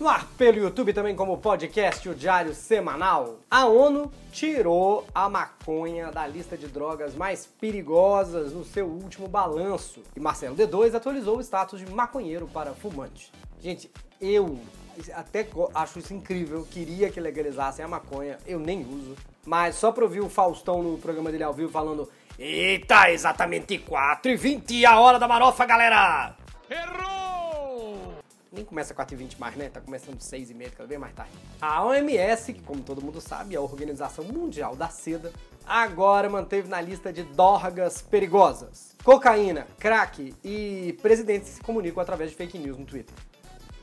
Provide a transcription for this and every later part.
No ar pelo YouTube também como podcast o Diário Semanal. A ONU tirou a maconha da lista de drogas mais perigosas no seu último balanço. E Marcelo D2 atualizou o status de maconheiro para fumante. Gente, eu até acho isso incrível, queria que legalizassem a maconha, eu nem uso. Mas só pra ouvir o Faustão no programa dele ao vivo falando Eita, exatamente 4 e 20 a hora da marofa, galera! Errou! Nem começa 4 e 20 mais, né? Tá começando 6 e meia, cada vez mais tarde. A OMS, que como todo mundo sabe é a Organização Mundial da Seda, agora manteve na lista de drogas perigosas. Cocaína, crack e presidentes se comunicam através de fake news no Twitter.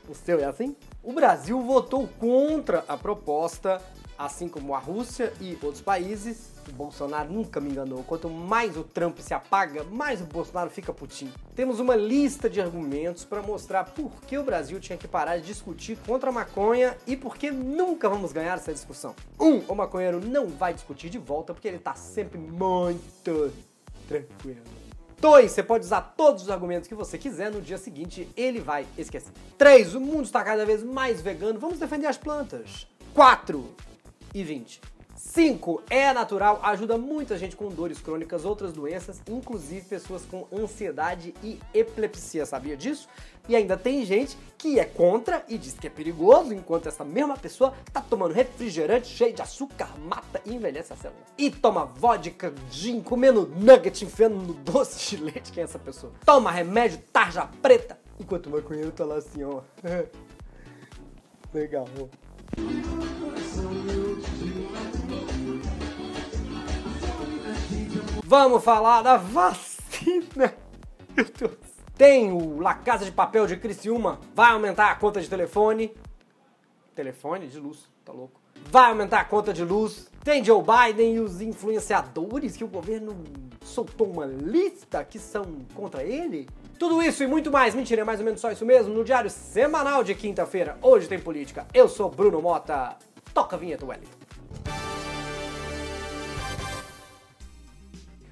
O seu é assim? O Brasil votou contra a proposta, assim como a Rússia e outros países, o Bolsonaro nunca me enganou. Quanto mais o Trump se apaga, mais o Bolsonaro fica putinho. Temos uma lista de argumentos para mostrar por que o Brasil tinha que parar de discutir contra a maconha e por que nunca vamos ganhar essa discussão. Um, o maconheiro não vai discutir de volta porque ele tá sempre muito tranquilo. 2. Você pode usar todos os argumentos que você quiser, no dia seguinte ele vai esquecer. 3. O mundo está cada vez mais vegano, vamos defender as plantas. 4 e 20. 5. É natural, ajuda muita gente com dores crônicas, outras doenças, inclusive pessoas com ansiedade e epilepsia, sabia disso? E ainda tem gente que é contra e diz que é perigoso, enquanto essa mesma pessoa tá tomando refrigerante cheio de açúcar, mata e envelhece a célula. E toma vodka, gin, comendo nugget, enfiando no doce de leite, quem é essa pessoa? Toma remédio, tarja preta, enquanto o maconheiro tá lá assim, ó. Legal. Vamos falar da vacina. Meu Deus. Tem o La Casa de Papel de Criciúma. Vai aumentar a conta de telefone. Telefone de luz, tá louco. Vai aumentar a conta de luz. Tem Joe Biden e os influenciadores que o governo soltou uma lista que são contra ele. Tudo isso e muito mais, mentira, é mais ou menos só isso mesmo, no diário semanal de quinta-feira. Hoje tem política. Eu sou Bruno Mota. Toca a vinheta, Wellington.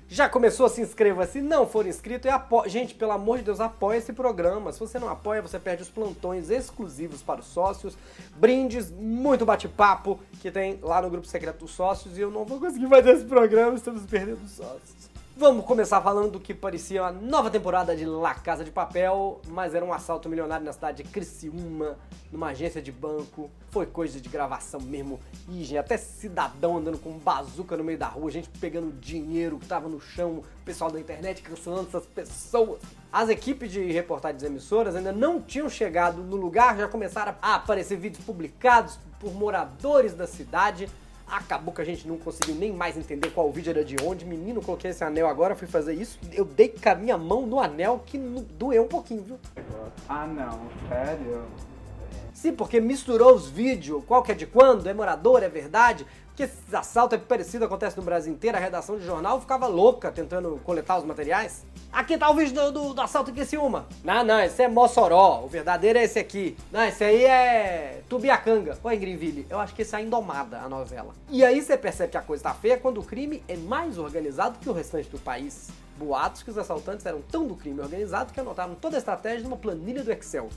Já começou? Se inscreva. Se não for inscrito, é apo... gente, pelo amor de Deus, apoia esse programa. Se você não apoia, você perde os plantões exclusivos para os sócios, brindes, muito bate-papo que tem lá no grupo secreto dos sócios e eu não vou conseguir fazer esse programa, estamos perdendo sócios. Vamos começar falando do que parecia a nova temporada de La Casa de Papel, mas era um assalto milionário na cidade de Criciúma, numa agência de banco. Foi coisa de gravação mesmo. E gente, até cidadão andando com bazuca no meio da rua, gente pegando dinheiro que tava no chão, pessoal da internet cancelando essas pessoas. As equipes de reportagens emissoras ainda não tinham chegado no lugar, já começaram a aparecer vídeos publicados por moradores da cidade Acabou que a gente não conseguiu nem mais entender qual vídeo era de onde. Menino, coloquei esse anel agora, fui fazer isso. Eu dei com a minha mão no anel que doeu um pouquinho, viu? Ah, não, sério? Sim, porque misturou os vídeos, qual que é de quando, é morador, é verdade. Porque esse assalto é parecido, acontece no Brasil inteiro. A redação de jornal ficava louca tentando coletar os materiais. Aqui tá o vídeo do, do, do assalto em Criciúma. Não, não, esse é Mossoró. O verdadeiro é esse aqui. Não, esse aí é Tubiacanga. Ou é Greenville? Eu acho que esse é a Indomada, a novela. E aí você percebe que a coisa tá feia quando o crime é mais organizado que o restante do país. Boatos que os assaltantes eram tão do crime organizado que anotaram toda a estratégia numa planilha do Excel.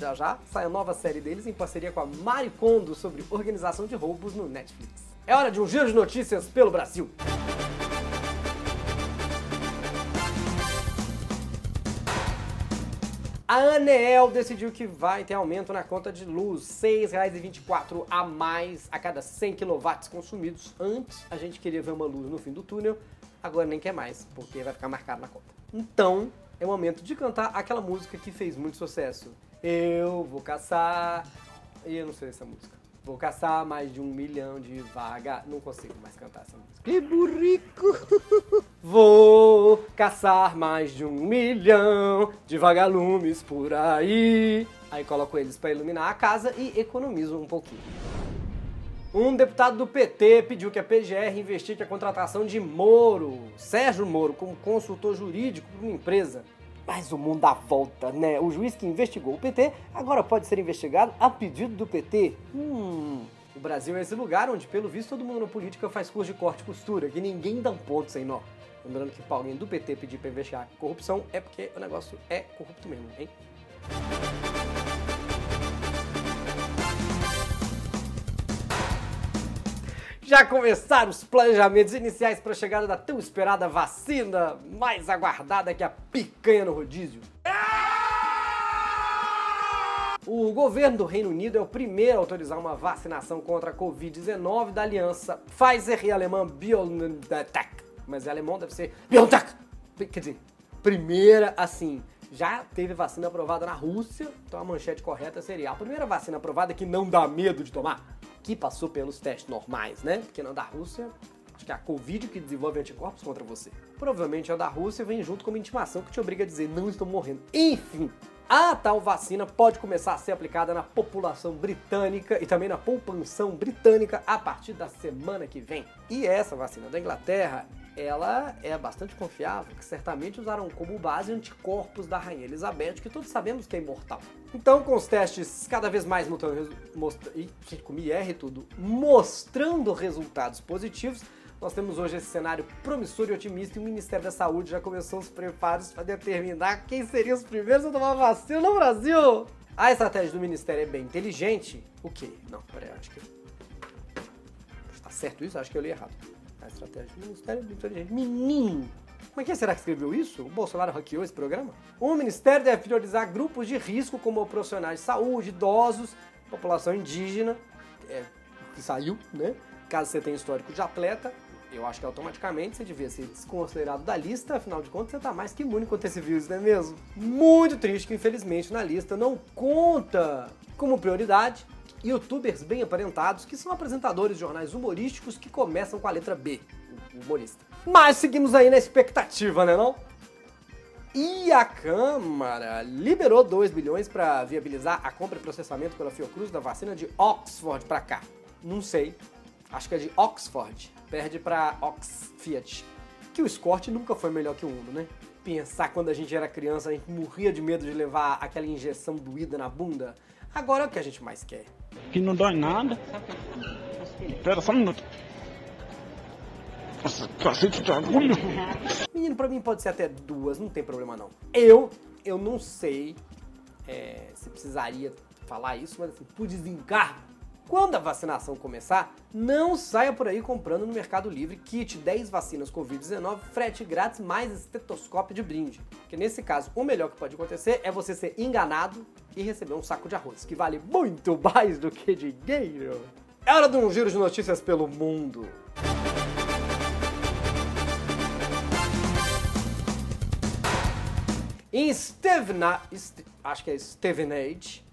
Já já sai a nova série deles em parceria com a Mari Kondo sobre organização de roubos no Netflix. É hora de um giro de notícias pelo Brasil. A Anel decidiu que vai ter aumento na conta de luz, R$ 6,24 a mais a cada 100 kW consumidos. Antes a gente queria ver uma luz no fim do túnel, agora nem quer mais, porque vai ficar marcado na conta. Então, é o momento de cantar aquela música que fez muito sucesso. Eu vou caçar. E eu não sei essa música. Vou caçar mais de um milhão de vaga. Não consigo mais cantar essa música. Que burrico! Vou caçar mais de um milhão de vagalumes por aí. Aí coloco eles para iluminar a casa e economizo um pouquinho. Um deputado do PT pediu que a PGR investigue a contratação de Moro, Sérgio Moro, como consultor jurídico para uma empresa. Mas o mundo dá volta, né? O juiz que investigou o PT agora pode ser investigado a pedido do PT. Hum. O Brasil é esse lugar onde, pelo visto, todo mundo na política faz curso de corte e costura, que ninguém dá um ponto sem nó. Lembrando que pra alguém do PT pedir pra investigar corrupção é porque o negócio é corrupto mesmo, hein? Já começaram os planejamentos iniciais para a chegada da tão esperada vacina, mais aguardada que a picanha no rodízio. O governo do Reino Unido é o primeiro a autorizar uma vacinação contra a Covid-19 da aliança Pfizer e alemã BioNTech. Mas é alemão deve ser BioNTech. Quer dizer, primeira assim. Já teve vacina aprovada na Rússia, então a manchete correta seria a primeira vacina aprovada que não dá medo de tomar, que passou pelos testes normais, né? Porque não da Rússia, acho que é a Covid que desenvolve anticorpos contra você. Provavelmente a da Rússia vem junto com uma intimação que te obriga a dizer não estou morrendo. Enfim, a tal vacina pode começar a ser aplicada na população britânica e também na poupanção britânica a partir da semana que vem. E essa vacina da Inglaterra ela é bastante confiável, que certamente usaram como base anticorpos da Rainha Elizabeth, que todos sabemos que é imortal. Então, com os testes cada vez mais mostrando, mostra, tudo, mostrando resultados positivos, nós temos hoje esse cenário promissor e otimista e o Ministério da Saúde já começou os preparos para determinar quem seriam os primeiros a tomar vacina no Brasil. A estratégia do Ministério é bem inteligente. O quê? Não, peraí, acho que... Está certo isso? Acho que eu li errado. A estratégia do Ministério é Inteligente. Menino! Como é que será que escreveu isso? O Bolsonaro hackeou esse programa? O Ministério deve priorizar grupos de risco como profissionais de saúde, idosos, população indígena, é, que saiu, né? Caso você tenha histórico de atleta, eu acho que automaticamente você devia ser desconsiderado da lista, afinal de contas você tá mais que imune contra esse vírus, não é mesmo? Muito triste que infelizmente na lista não conta como prioridade youtubers bem aparentados que são apresentadores de jornais humorísticos que começam com a letra B, humorista. Mas seguimos aí na expectativa, né não? E a Câmara liberou 2 bilhões para viabilizar a compra e processamento pela Fiocruz da vacina de Oxford para cá. Não sei. Acho que é de Oxford. Perde para Oxfiat. Que o Scott nunca foi melhor que o Uno, né? Pensar quando a gente era criança, a gente morria de medo de levar aquela injeção doída na bunda. Agora é o que a gente mais quer. Que não dói nada. Espera só um minuto. Nossa, cacete de agulha. Menino, pra mim pode ser até duas, não tem problema não. Eu, eu não sei é, se precisaria falar isso, mas assim, por desencargo, quando a vacinação começar, não saia por aí comprando no Mercado Livre kit 10 vacinas Covid-19, frete grátis mais estetoscópio de brinde. Que nesse caso, o melhor que pode acontecer é você ser enganado e receber um saco de arroz, que vale muito mais do que dinheiro. É hora de um giro de notícias pelo mundo. Em Stevenage, acho que é Stevenage,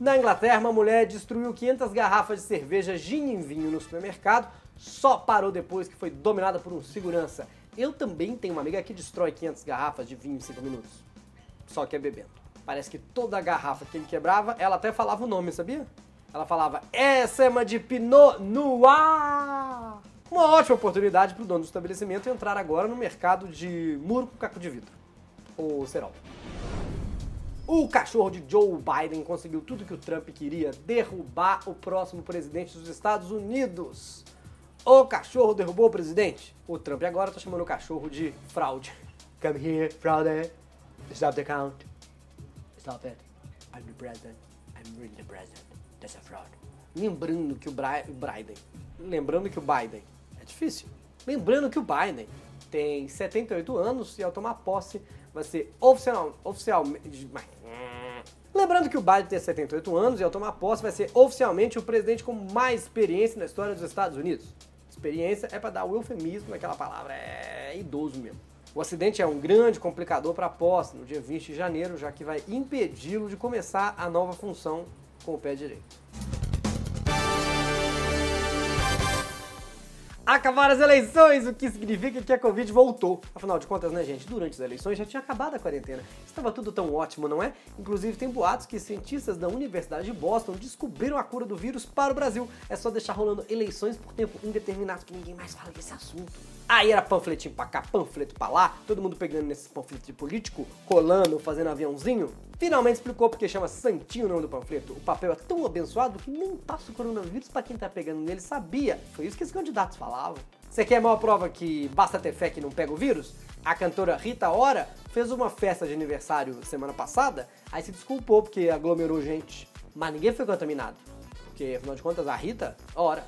na Inglaterra, uma mulher destruiu 500 garrafas de cerveja gin em vinho no supermercado, só parou depois que foi dominada por um segurança. Eu também tenho uma amiga que destrói 500 garrafas de vinho em 5 minutos, só que é bebendo. Parece que toda garrafa que ele quebrava, ela até falava o nome, sabia? Ela falava, essa é uma de Pinot Noir! Uma ótima oportunidade para o dono do estabelecimento entrar agora no mercado de muro com caco de vidro, ou cerol. O cachorro de Joe Biden conseguiu tudo que o Trump queria: derrubar o próximo presidente dos Estados Unidos. O cachorro derrubou o presidente. O Trump agora tá chamando o cachorro de fraude. Come here, fraude. Stop the count. Stop it. I'm the president. I'm really the president. That's a fraud. Lembrando que o, Bri o Biden. Lembrando que o Biden. É difícil. Lembrando que o Biden tem 78 anos e ao tomar posse vai ser oficial, oficialmente. Lembrando que o Biden tem 78 anos e ao tomar posse vai ser oficialmente o presidente com mais experiência na história dos Estados Unidos. Experiência é para dar o eufemismo naquela palavra, é idoso mesmo. O acidente é um grande complicador para a posse no dia 20 de janeiro, já que vai impedi-lo de começar a nova função com o pé direito. Acabaram as eleições, o que significa que a Covid voltou. Afinal de contas, né, gente? Durante as eleições já tinha acabado a quarentena. Estava tudo tão ótimo, não é? Inclusive, tem boatos que cientistas da Universidade de Boston descobriram a cura do vírus para o Brasil. É só deixar rolando eleições por tempo indeterminado que ninguém mais fala desse assunto. Aí era panfletinho pra cá, panfleto pra lá, todo mundo pegando nesses panfletos de político, colando, fazendo aviãozinho. Finalmente explicou porque chama Santinho o nome do panfleto. O papel é tão abençoado que nem passa o coronavírus pra quem tá pegando nele sabia. Foi isso que os candidatos falavam. Você quer a maior prova que basta ter fé que não pega o vírus? A cantora Rita Ora fez uma festa de aniversário semana passada, aí se desculpou porque aglomerou gente. Mas ninguém foi contaminado. Porque, afinal de contas, a Rita, ora,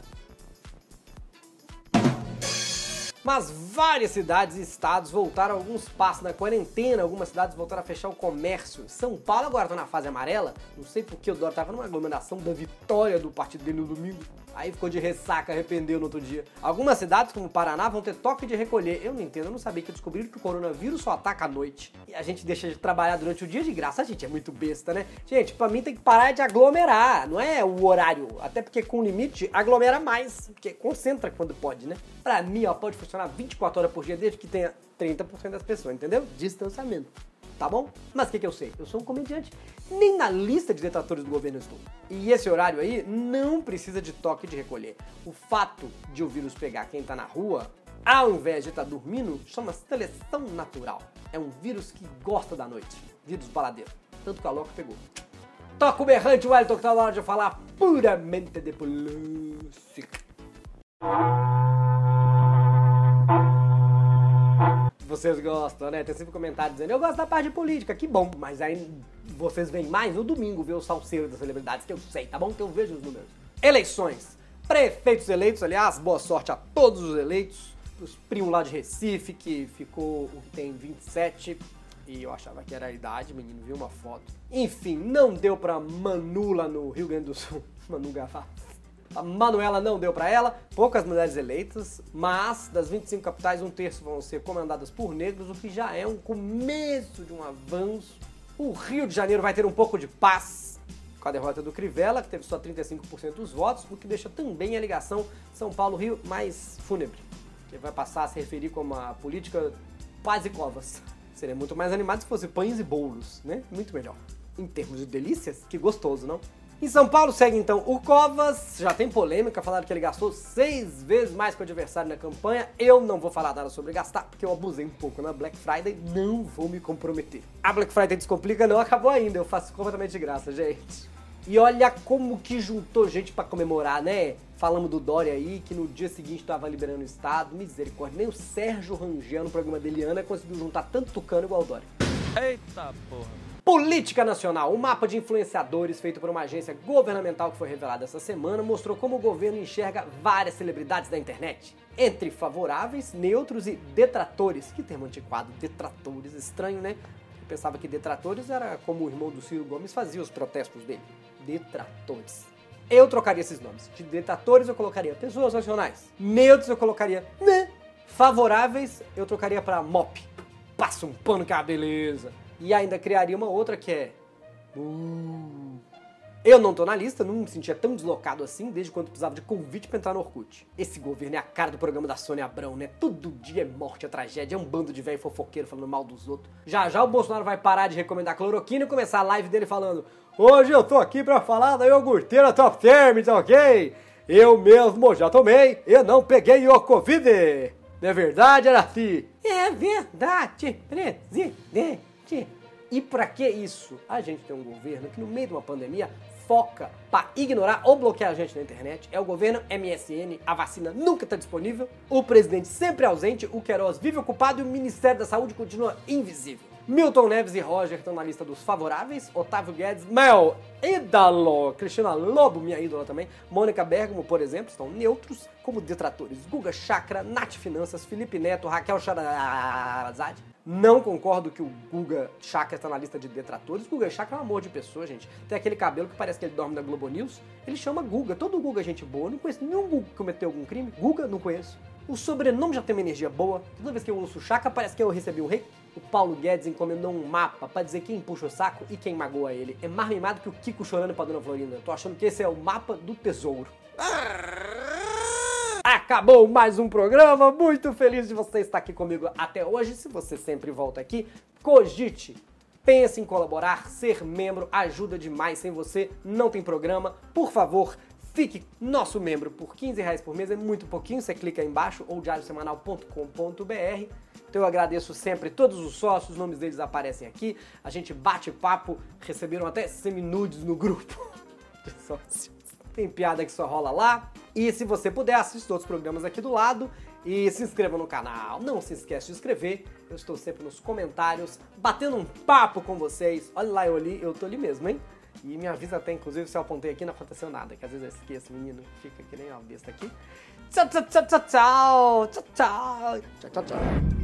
Mas várias cidades e estados voltaram alguns passos na quarentena, algumas cidades voltaram a fechar o comércio. São Paulo agora tá na fase amarela, não sei porque o Dória tava numa aglomeração da vitória do partido dele no domingo. Aí ficou de ressaca, arrependeu no outro dia. Algumas cidades, como Paraná, vão ter toque de recolher. Eu não entendo, eu não sabia que descobriram que o coronavírus só ataca à noite. E a gente deixa de trabalhar durante o dia de graça. A gente é muito besta, né? Gente, pra mim tem que parar de aglomerar, não é o horário. Até porque com limite, aglomera mais. Porque concentra quando pode, né? Pra mim, ó, pode funcionar 24 horas por dia desde que tenha 30% das pessoas, entendeu? Distanciamento tá bom? Mas o que, que eu sei? Eu sou um comediante, nem na lista de detratores do governo estou. E esse horário aí não precisa de toque de recolher. O fato de o vírus pegar quem tá na rua, ao invés de estar tá dormindo, chama seleção natural. É um vírus que gosta da noite. Vírus baladeiro. Tanto que a louca pegou. Toca o berrante, Wellington, que tá na hora de falar puramente de política vocês gostam, né? Tem sempre comentário dizendo, eu gosto da parte de política, que bom. Mas aí vocês vêm mais no domingo ver o salseiro das celebridades, que eu sei, tá bom? Que eu vejo os números. Eleições. Prefeitos eleitos, aliás, boa sorte a todos os eleitos. Os primos lá de Recife, que ficou o que tem 27, e eu achava que era a idade, menino, viu uma foto. Enfim, não deu pra Manula no Rio Grande do Sul. Manu Gavassi. A Manuela não deu para ela, poucas mulheres eleitas, mas das 25 capitais, um terço vão ser comandadas por negros, o que já é um começo de um avanço. O Rio de Janeiro vai ter um pouco de paz com a derrota do Crivella, que teve só 35% dos votos, o que deixa também a ligação São Paulo-Rio mais fúnebre, que vai passar a se referir como a política paz e covas. Seria muito mais animado se fosse pães e bolos, né? Muito melhor. Em termos de delícias, que gostoso, não? Em São Paulo segue então o Covas, já tem polêmica, falaram que ele gastou seis vezes mais que o adversário na campanha. Eu não vou falar nada sobre gastar, porque eu abusei um pouco na Black Friday, não vou me comprometer. A Black Friday Descomplica não acabou ainda, eu faço completamente de graça, gente. E olha como que juntou gente para comemorar, né? Falamos do Dória aí, que no dia seguinte estava liberando o Estado, misericórdia. Nem o Sérgio Rangel no programa dele, Ana, conseguiu juntar tanto tucano igual o Dória. Eita porra. Política Nacional, o um mapa de influenciadores feito por uma agência governamental que foi revelado essa semana mostrou como o governo enxerga várias celebridades da internet. Entre favoráveis, neutros e detratores. Que termo antiquado, detratores, estranho, né? Eu pensava que detratores era como o irmão do Ciro Gomes fazia os protestos dele. Detratores. Eu trocaria esses nomes. De detratores eu colocaria pessoas nacionais. Neutros eu colocaria né. Favoráveis eu trocaria para MOP. Passa um pano que é uma beleza. E ainda criaria uma outra que é. Uh, eu não tô na lista, não me sentia tão deslocado assim desde quando precisava de convite pra entrar no Orkut. Esse governo é a cara do programa da Sônia Abrão, né? Todo dia é morte, é tragédia, é um bando de velho fofoqueiro falando mal dos outros. Já já o Bolsonaro vai parar de recomendar cloroquina e começar a live dele falando: Hoje eu tô aqui pra falar da iogurteira Top Term, ok? Eu mesmo já tomei, eu não peguei o Covid. Não é verdade, Araci? É verdade, presidente. E para que isso? A gente tem um governo que no meio de uma pandemia foca para ignorar ou bloquear a gente na internet. É o governo MSN, a vacina nunca está disponível, o presidente sempre ausente, o Queiroz vive ocupado e o Ministério da Saúde continua invisível. Milton Neves e Roger estão na lista dos favoráveis, Otávio Guedes, Mel, ídolo, Cristina Lobo, minha ídola também, Mônica Bergamo, por exemplo, estão neutros como detratores. Guga Chakra, Nath Finanças, Felipe Neto, Raquel Charazade, não concordo que o Guga Chakra está na lista de detratores. Guga Chakra é um amor de pessoa, gente. Tem aquele cabelo que parece que ele dorme na Globo News. Ele chama Guga. Todo Guga é gente boa. Eu não conheço nenhum Guga que cometeu algum crime. Guga, não conheço. O sobrenome já tem uma energia boa. Toda vez que eu ouço Chakra, parece que eu recebi um rei. O Paulo Guedes encomendou um mapa para dizer quem puxa o saco e quem magoa ele. É mais mimado que o Kiko chorando pra Dona Florinda. Tô achando que esse é o mapa do tesouro. Acabou mais um programa, muito feliz de você estar aqui comigo até hoje. Se você sempre volta aqui, cogite, pense em colaborar, ser membro ajuda demais. Sem você não tem programa. Por favor, fique nosso membro por 15 reais por mês, é muito pouquinho. Você clica aí embaixo ou diariosemanal.com.br. Então eu agradeço sempre todos os sócios, os nomes deles aparecem aqui. A gente bate papo, receberam até seminudes no grupo de sócios. Tem piada que só rola lá. E se você puder, assista outros programas aqui do lado e se inscreva no canal. Não se esquece de inscrever. Eu estou sempre nos comentários, batendo um papo com vocês. Olha lá, eu ali, eu tô ali mesmo, hein? E me avisa até, inclusive, se eu apontei aqui, não aconteceu nada, que às vezes eu esqueço, menino, fica que nem uma besta aqui. Tchau, tchau, tchau, tchau, tchau, tchau, tchau, tchau. tchau.